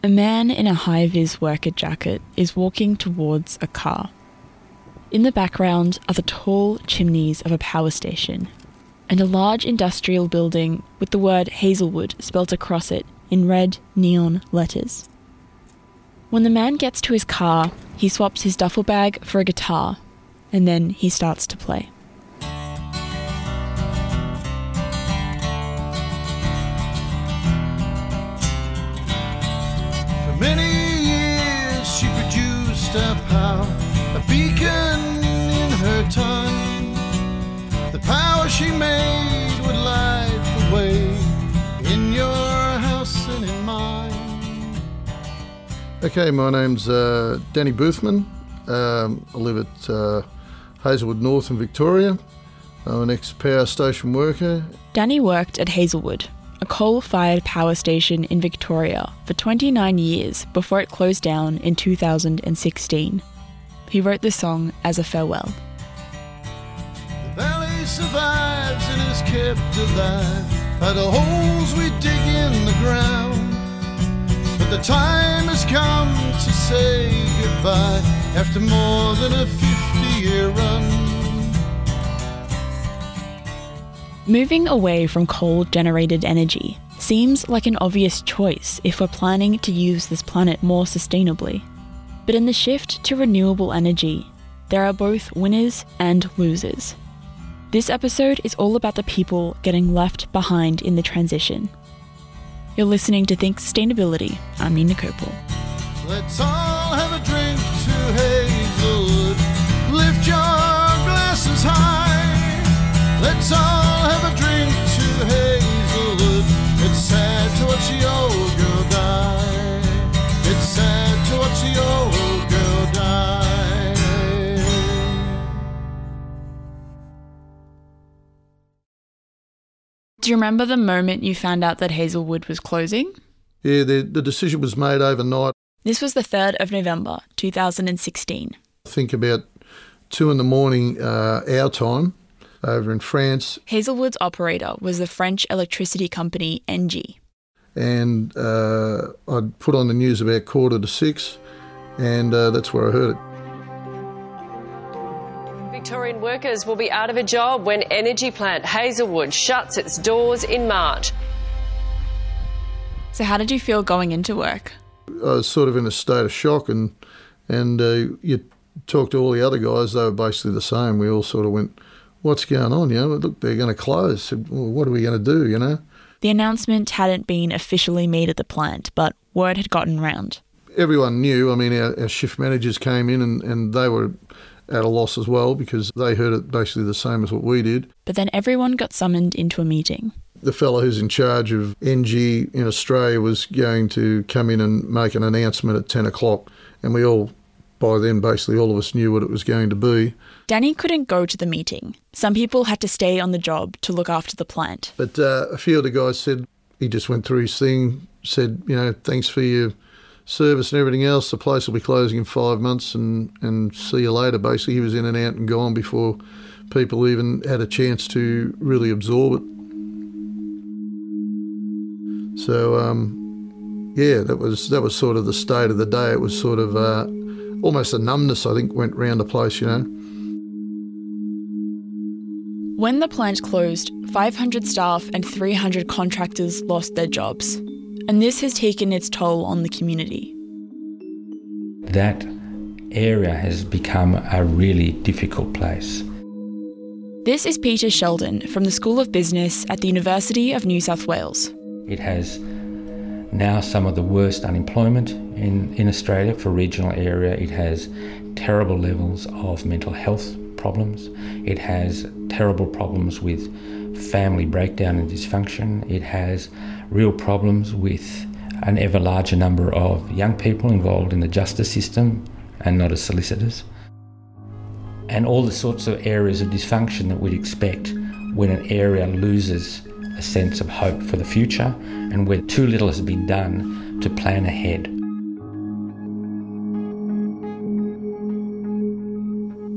A man in a high vis worker jacket is walking towards a car. In the background are the tall chimneys of a power station and a large industrial building with the word Hazelwood spelt across it in red neon letters. When the man gets to his car, he swaps his duffel bag for a guitar and then he starts to play. In. The power she made would light the way in your house and in mine. Okay, my name's uh, Danny Boothman. Um, I live at uh, Hazelwood North in Victoria. I'm an ex power station worker. Danny worked at Hazelwood, a coal fired power station in Victoria, for 29 years before it closed down in 2016. He wrote the song as a farewell. Survives and is kept alive by the holes we dig in the ground. But the time has come to say goodbye after more than a 50 year run. Moving away from coal generated energy seems like an obvious choice if we're planning to use this planet more sustainably. But in the shift to renewable energy, there are both winners and losers. This episode is all about the people getting left behind in the transition. You're listening to Think Sustainability. I'm Nina Kopel. Let's all have a drink to Hazelwood. Lift your glasses high. Let's all have a drink to Hazelwood. It's sad to Do you remember the moment you found out that Hazelwood was closing? Yeah, the, the decision was made overnight. This was the 3rd of November 2016. I think about two in the morning, uh, our time, over in France. Hazelwood's operator was the French electricity company Engie. And uh, I'd put on the news about quarter to six, and uh, that's where I heard it. Victorian workers will be out of a job when energy plant Hazelwood shuts its doors in March. So, how did you feel going into work? I was sort of in a state of shock, and and uh, you talk to all the other guys; they were basically the same. We all sort of went, "What's going on?" You know, look, they're going to close. Well, what are we going to do? You know, The announcement hadn't been officially made at the plant, but word had gotten round. everyone knew. I mean, our, our shift managers came in, and, and they were at a loss as well because they heard it basically the same as what we did. But then everyone got summoned into a meeting. The fellow who's in charge of Engie in Australia was going to come in and make an announcement at ten o'clock, and we all, by then, basically all of us knew what it was going to be. Danny couldn't go to the meeting. Some people had to stay on the job to look after the plant. But uh, a few of the guys said he just went through his thing, said, you know, thanks for your service and everything else. The place will be closing in five months, and and see you later. Basically, he was in and out and gone before people even had a chance to really absorb it. So um, yeah, that was that was sort of the state of the day. It was sort of uh, almost a numbness, I think, went round the place. You know. When the plant closed, 500 staff and 300 contractors lost their jobs. And this has taken its toll on the community. That area has become a really difficult place. This is Peter Sheldon from the School of Business at the University of New South Wales. It has now some of the worst unemployment in, in Australia for regional area. It has terrible levels of mental health problems. It has terrible problems with family breakdown and dysfunction. It has real problems with an ever larger number of young people involved in the justice system and not as solicitors. And all the sorts of areas of dysfunction that we'd expect when an area loses a sense of hope for the future and where too little has been done to plan ahead.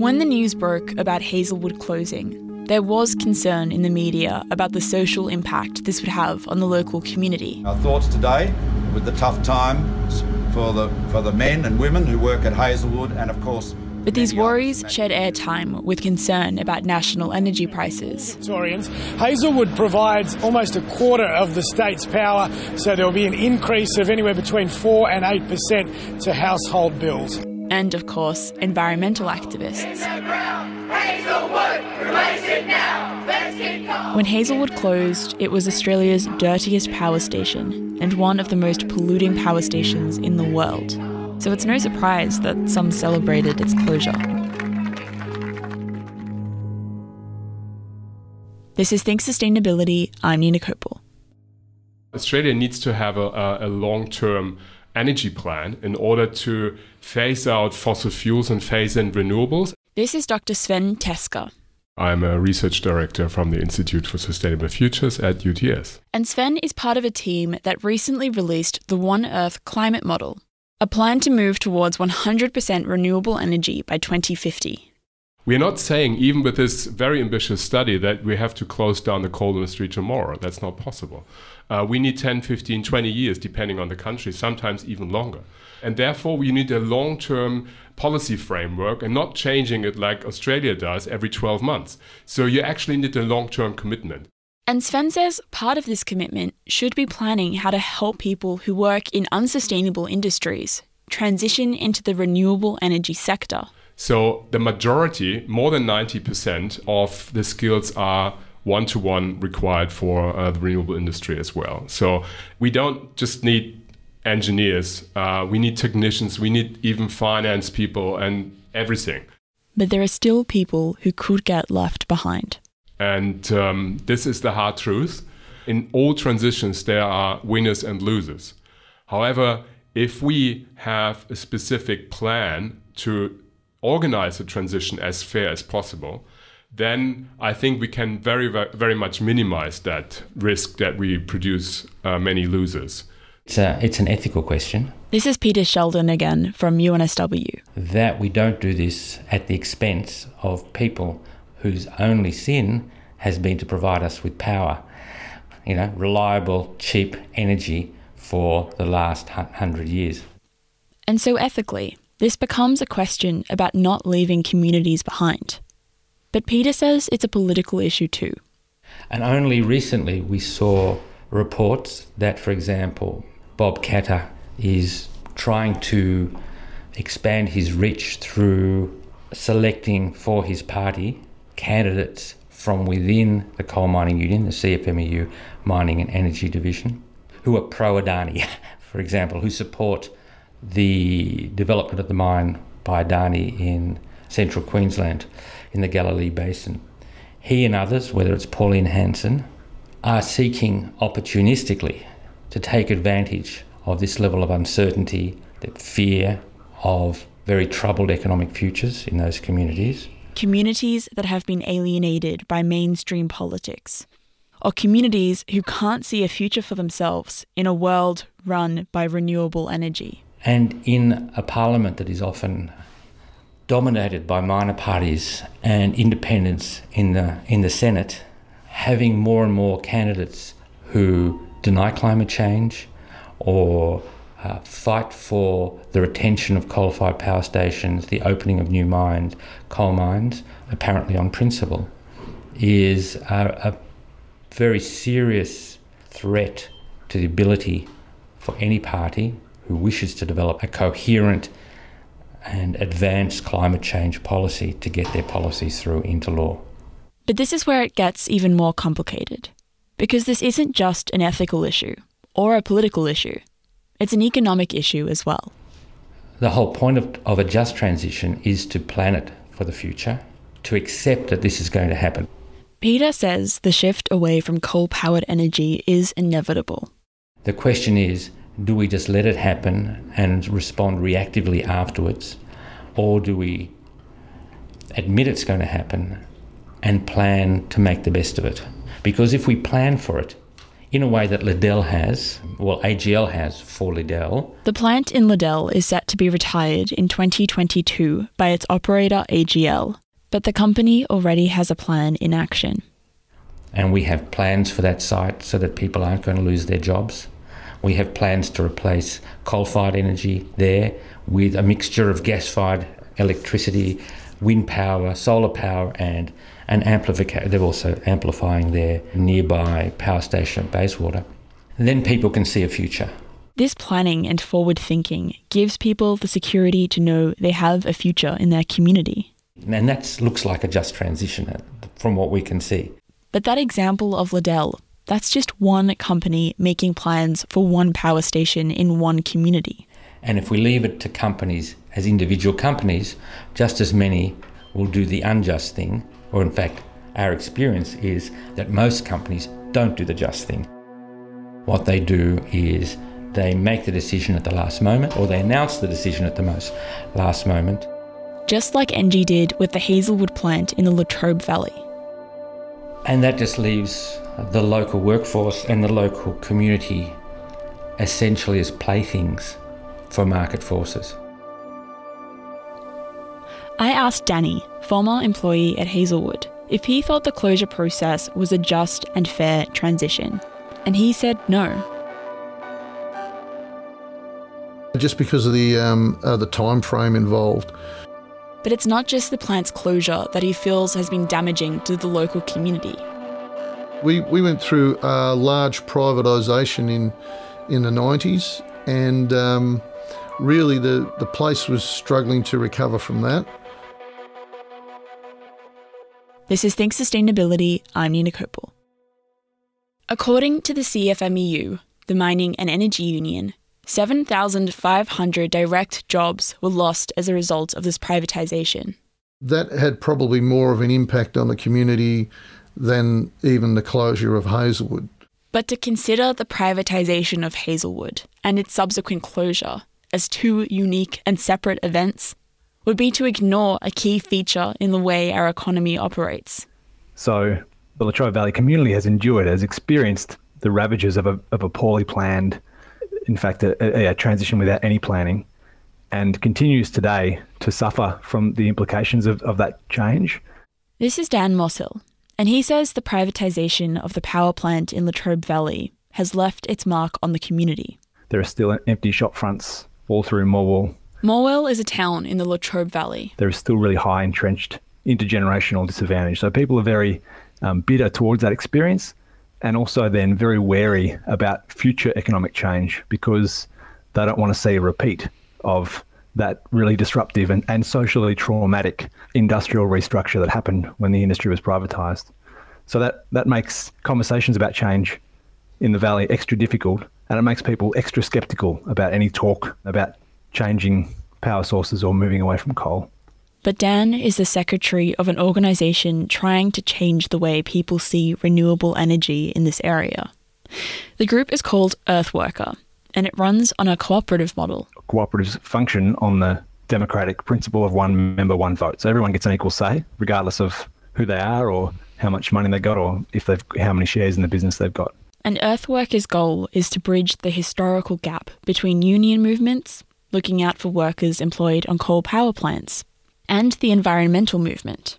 When the news broke about Hazelwood closing, there was concern in the media about the social impact this would have on the local community. Our thoughts today with the tough times for the for the men and women who work at Hazelwood, and of course. But these worries in shed airtime with concern about national energy prices. Victorians. Hazelwood provides almost a quarter of the state's power, so there will be an increase of anywhere between 4 and 8% to household bills. And of course, environmental activists. When Hazelwood closed, it was Australia's dirtiest power station and one of the most polluting power stations in the world. So it's no surprise that some celebrated its closure. This is Think Sustainability. I'm Nina Kopel. Australia needs to have a, a, a long term energy plan in order to phase out fossil fuels and phase in renewables. This is Dr. Sven Teske. I'm a research director from the Institute for Sustainable Futures at UTS. And Sven is part of a team that recently released the One Earth climate model, a plan to move towards 100% renewable energy by 2050. We're not saying, even with this very ambitious study, that we have to close down the coal industry tomorrow. That's not possible. Uh, we need 10, 15, 20 years, depending on the country, sometimes even longer. And therefore, we need a long term policy framework and not changing it like Australia does every 12 months. So you actually need a long term commitment. And Sven says part of this commitment should be planning how to help people who work in unsustainable industries transition into the renewable energy sector. So the majority, more than 90% of the skills are one to one required for uh, the renewable industry as well. So we don't just need engineers, uh, we need technicians, we need even finance people and everything. But there are still people who could get left behind. And um, this is the hard truth. In all transitions, there are winners and losers. However, if we have a specific plan to organize the transition as fair as possible, then I think we can very, very much minimize that risk that we produce uh, many losers. It's, a, it's an ethical question This is Peter Sheldon again from UNSW. that we don't do this at the expense of people whose only sin has been to provide us with power. You know, reliable, cheap energy for the last hundred years. And so ethically, this becomes a question about not leaving communities behind. But Peter says it's a political issue too. And only recently we saw reports that, for example, Bob Katter is trying to expand his reach through selecting for his party candidates from within the coal mining union, the CFMEU Mining and Energy Division, who are pro Adani, for example, who support the development of the mine by Adani in central Queensland in the Galilee Basin. He and others, whether it's Pauline Hanson, are seeking opportunistically to take advantage of this level of uncertainty, the fear of very troubled economic futures in those communities. Communities that have been alienated by mainstream politics. Or communities who can't see a future for themselves in a world run by renewable energy. And in a parliament that is often dominated by minor parties and independents in the, in the Senate, having more and more candidates who deny climate change or uh, fight for the retention of coal-fired power stations, the opening of new mines, coal mines, apparently on principle, is a, a very serious threat to the ability for any party who wishes to develop a coherent and advance climate change policy to get their policies through into law. But this is where it gets even more complicated. Because this isn't just an ethical issue or a political issue, it's an economic issue as well. The whole point of, of a just transition is to plan it for the future, to accept that this is going to happen. Peter says the shift away from coal powered energy is inevitable. The question is do we just let it happen and respond reactively afterwards, or do we admit it's going to happen and plan to make the best of it? Because if we plan for it in a way that Liddell has, well, AGL has for Liddell, The plant in Liddell is set to be retired in 2022 by its operator AGL, but the company already has a plan in action. and we have plans for that site so that people aren't going to lose their jobs. We have plans to replace coal fired energy there with a mixture of gas fired electricity, wind power, solar power, and an amplification. They're also amplifying their nearby power station at Bayswater. And then people can see a future. This planning and forward thinking gives people the security to know they have a future in their community. And that looks like a just transition from what we can see. But that example of Liddell, that's just one company making plans for one power station in one community. And if we leave it to companies as individual companies, just as many will do the unjust thing, or in fact, our experience is that most companies don't do the just thing. What they do is they make the decision at the last moment, or they announce the decision at the most last moment. Just like Engie did with the Hazelwood plant in the Latrobe Valley. And that just leaves the local workforce and the local community essentially as playthings for market forces. I asked Danny, former employee at Hazelwood, if he thought the closure process was a just and fair transition. And he said no. Just because of the um, uh, the time frame involved. But it's not just the plant's closure that he feels has been damaging to the local community. We, we went through a large privatisation in in the 90s, and um, really the, the place was struggling to recover from that. This is Think Sustainability. I'm Nina Kopel. According to the CFMEU, the Mining and Energy Union, 7,500 direct jobs were lost as a result of this privatisation. That had probably more of an impact on the community than even the closure of Hazelwood. But to consider the privatisation of Hazelwood and its subsequent closure as two unique and separate events would be to ignore a key feature in the way our economy operates. So, the Latrobe Valley community has endured, has experienced the ravages of a, of a poorly planned, in fact, a, a, a transition without any planning, and continues today to suffer from the implications of, of that change. This is Dan Musil, and he says the privatisation of the power plant in Latrobe Valley has left its mark on the community. There are still empty shop fronts all through Morwell. Morwell is a town in the Latrobe Valley. There is still really high entrenched intergenerational disadvantage. So people are very um, bitter towards that experience and also then very wary about future economic change because they don't want to see a repeat of that really disruptive and, and socially traumatic industrial restructure that happened when the industry was privatized. So that, that makes conversations about change in the valley extra difficult and it makes people extra skeptical about any talk about changing power sources or moving away from coal. But Dan is the secretary of an organisation trying to change the way people see renewable energy in this area. The group is called Earthworker, and it runs on a cooperative model. Cooperatives function on the democratic principle of one member, one vote. So everyone gets an equal say, regardless of who they are or how much money they got or if they've how many shares in the business they've got. And Earthworker's goal is to bridge the historical gap between union movements, looking out for workers employed on coal power plants, and the environmental movement.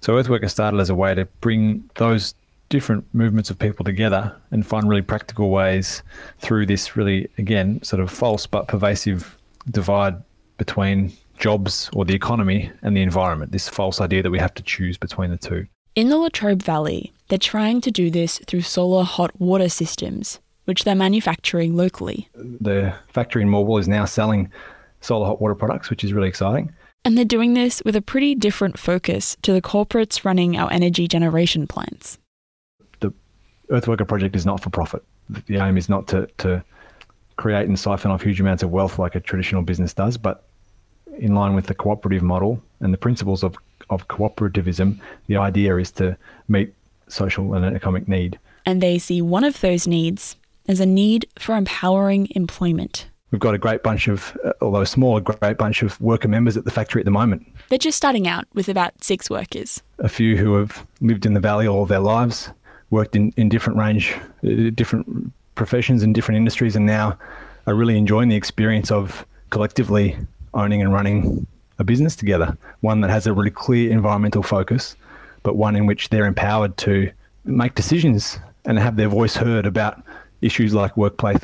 So Earthworker started as a way to bring those different movements of people together and find really practical ways through this really, again, sort of false but pervasive divide between jobs or the economy and the environment, this false idea that we have to choose between the two. In the Latrobe Valley, they're trying to do this through solar hot water systems, which they're manufacturing locally. The factory in Morwell is now selling solar hot water products, which is really exciting. And they're doing this with a pretty different focus to the corporates running our energy generation plants. Earthworker project is not for profit. The aim is not to, to create and siphon off huge amounts of wealth like a traditional business does, but in line with the cooperative model and the principles of, of cooperativism, the idea is to meet social and economic need. And they see one of those needs as a need for empowering employment. We've got a great bunch of, uh, although small, a great bunch of worker members at the factory at the moment. They're just starting out with about six workers. A few who have lived in the valley all their lives, worked in, in different range, uh, different professions and different industries, and now are really enjoying the experience of collectively owning and running a business together. One that has a really clear environmental focus, but one in which they're empowered to make decisions and have their voice heard about issues like workplace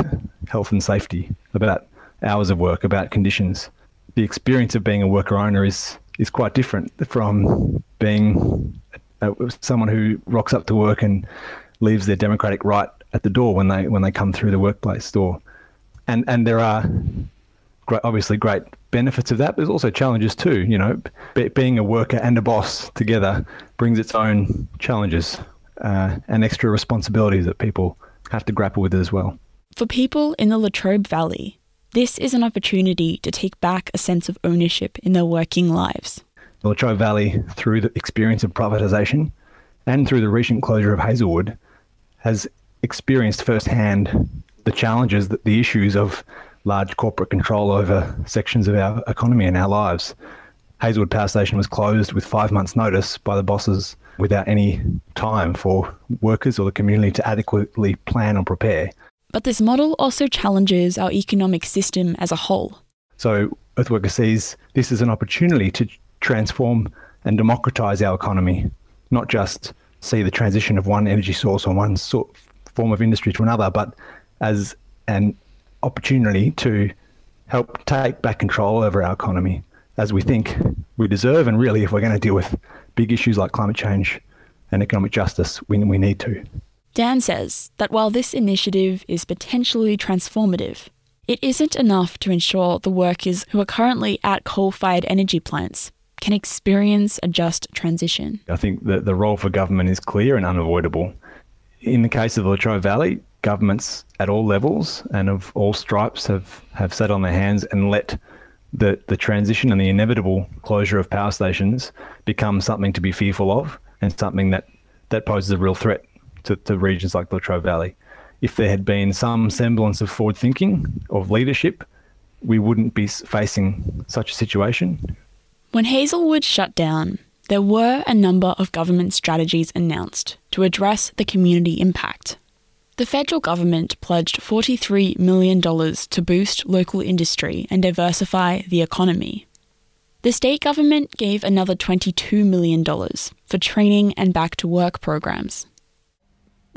health and safety, about hours of work, about conditions. The experience of being a worker owner is is quite different from being uh, someone who rocks up to work and leaves their democratic right at the door when they when they come through the workplace door. And and there are great, obviously great benefits of that. But there's also challenges too. You know, be, being a worker and a boss together brings its own challenges uh, and extra responsibilities that people have to grapple with as well. For people in the Latrobe Valley, this is an opportunity to take back a sense of ownership in their working lives. Latrobe Valley, through the experience of privatisation and through the recent closure of Hazelwood, has experienced firsthand the challenges, that the issues of large corporate control over sections of our economy and our lives. Hazelwood Power Station was closed with five months' notice by the bosses without any time for workers or the community to adequately plan or prepare. But this model also challenges our economic system as a whole. So, Earthworker sees this as an opportunity to transform and democratise our economy, not just see the transition of one energy source or one sort, form of industry to another, but as an opportunity to help take back control over our economy as we think we deserve. And really, if we're going to deal with big issues like climate change and economic justice, we, we need to. Dan says that while this initiative is potentially transformative, it isn't enough to ensure the workers who are currently at coal fired energy plants can experience a just transition. I think that the role for government is clear and unavoidable. In the case of the Latrobe Valley, governments at all levels and of all stripes have, have sat on their hands and let the, the transition and the inevitable closure of power stations become something to be fearful of and something that, that poses a real threat to, to regions like the Latrobe Valley. If there had been some semblance of forward thinking, of leadership, we wouldn't be facing such a situation. When Hazelwood shut down, there were a number of government strategies announced to address the community impact. The federal government pledged $43 million to boost local industry and diversify the economy. The state government gave another $22 million for training and back to work programs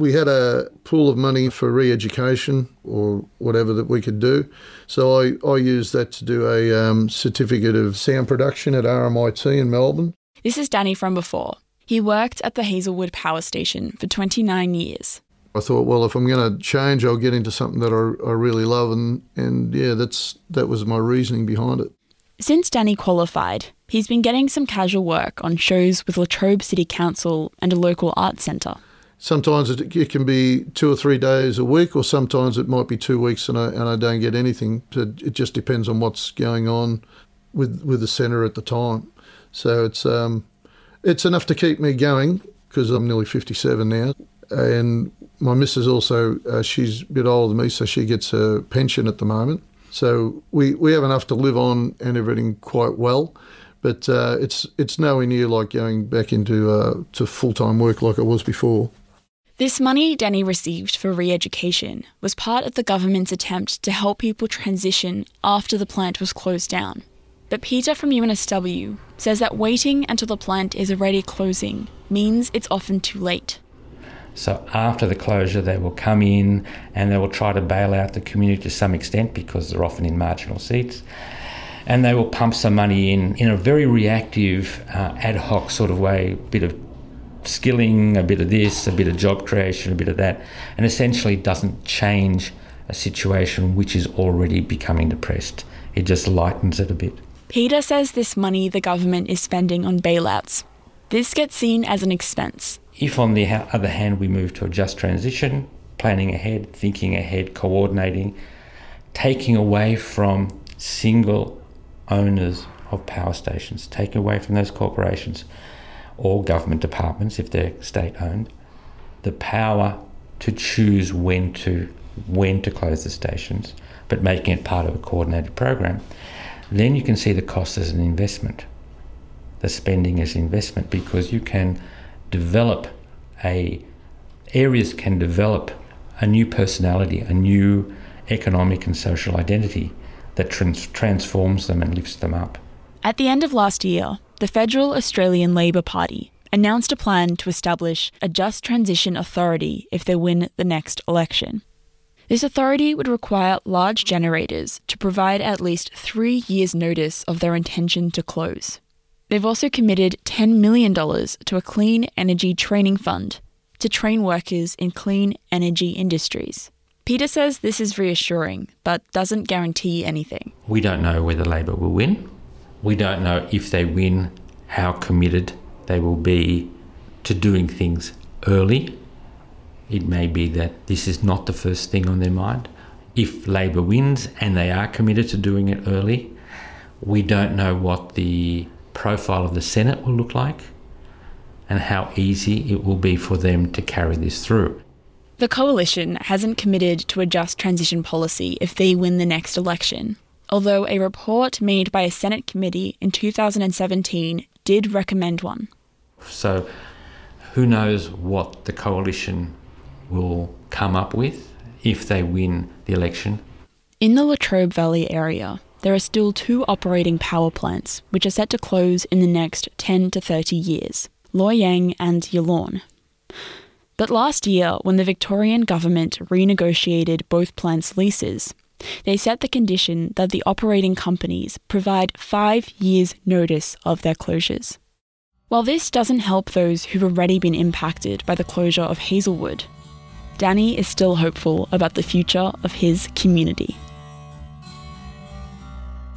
we had a pool of money for re-education or whatever that we could do. So I, I used that to do a um, certificate of sound production at RMIT in Melbourne. This is Danny from before. He worked at the Hazelwood Power Station for 29 years. I thought, well, if I'm going to change, I'll get into something that I, I really love, and, and yeah, that's that was my reasoning behind it. Since Danny qualified, he's been getting some casual work on shows with Latrobe City Council and a local arts centre sometimes it, it, can be two or three days a week, or sometimes it might be two weeks and I, and I don't get anything. So It just depends on what's going on with with the centre at the time. So it's um, it's enough to keep me going because I'm nearly 57 now, and my missus also uh, she's a bit older than me, so she gets a pension at the moment. So we, we have enough to live on and everything quite well but uh, it's it's nowhere near like going back into uh, to full time work like it was before. This money Danny received for re education was part of the government's attempt to help people transition after the plant was closed down. But Peter from UNSW says that waiting until the plant is already closing means it's often too late. So after the closure, they will come in and they will try to bail out the community to some extent because they're often in marginal seats. And they will pump some money in in a very reactive, uh, ad hoc sort of way, bit of skilling, a bit of this, a bit of job creation, a bit of that, and essentially doesn't change a situation which is already becoming depressed. It just lightens it a bit. Peter says this money the government is spending on bailouts. This gets seen as an expense. If, on the other hand, we move to a just transition, planning ahead, thinking ahead, coordinating, taking away from single owners of power stations, taking away from those corporations, or government departments, if they're state owned, the power to choose when to when to close the stations, but making it part of a coordinated program, then you can see the cost as an investment, the spending as investment, because you can develop a areas can develop a new personality, a new economic and social identity that trans- transforms them and lifts them up. At the end of last year, the Federal Australian Labor Party announced a plan to establish a Just Transition Authority if they win the next election. This authority would require large generators to provide at least three years' notice of their intention to close. They've also committed $10 million to a clean energy training fund to train workers in clean energy industries. Peter says this is reassuring, but doesn't guarantee anything. We don't know whether Labor will win. We don't know if they win, how committed they will be to doing things early it may be that this is not the first thing on their mind. If Labor wins and they are committed to doing it early, we don't know what the profile of the Senate will look like and how easy it will be for them to carry this through. The coalition hasn't committed to a just transition policy if they win the next election, although a report made by a Senate committee in 2017 did recommend one. So, who knows what the coalition will come up with if they win the election. In the Latrobe Valley area, there are still two operating power plants which are set to close in the next 10 to 30 years Loy Yang and Yallourn. But last year, when the Victorian government renegotiated both plants' leases, they set the condition that the operating companies provide five years' notice of their closures. While this doesn't help those who've already been impacted by the closure of Hazelwood, Danny is still hopeful about the future of his community.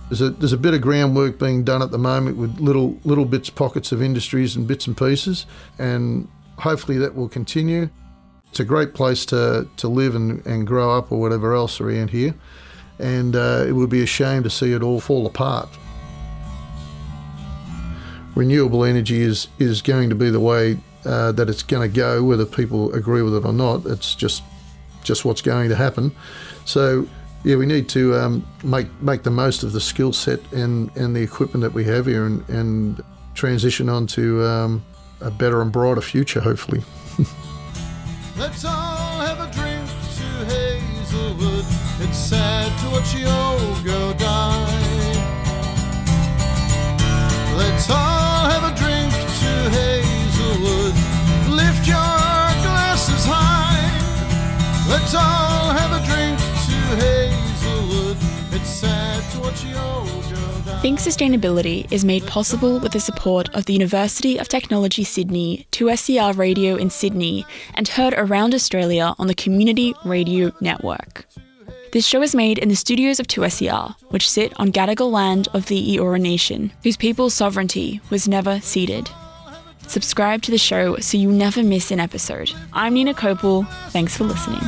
There's a, there's a bit of groundwork being done at the moment with little little bits, pockets of industries and bits and pieces, and hopefully that will continue. It's a great place to, to live and, and grow up or whatever else around here, and uh, it would be a shame to see it all fall apart. Renewable energy is, is going to be the way uh, that it's going to go, whether people agree with it or not. It's just just what's going to happen. So yeah, we need to um, make make the most of the skill set and, and the equipment that we have here, and, and transition on to um, a better and brighter future, hopefully. Let's all have a drink to Hazelwood. It's sad to watch the old girl die. Let's all have a drink to Hazelwood. Lift your glasses high. Let's all have a drink to Hazelwood. It's sad to watch the old girl. Think Sustainability is made possible with the support of the University of Technology Sydney, 2SER Radio in Sydney, and heard around Australia on the Community Radio Network. This show is made in the studios of 2SER, which sit on Gadigal land of the Eora Nation, whose people's sovereignty was never ceded. Subscribe to the show so you never miss an episode. I'm Nina Kopel. Thanks for listening.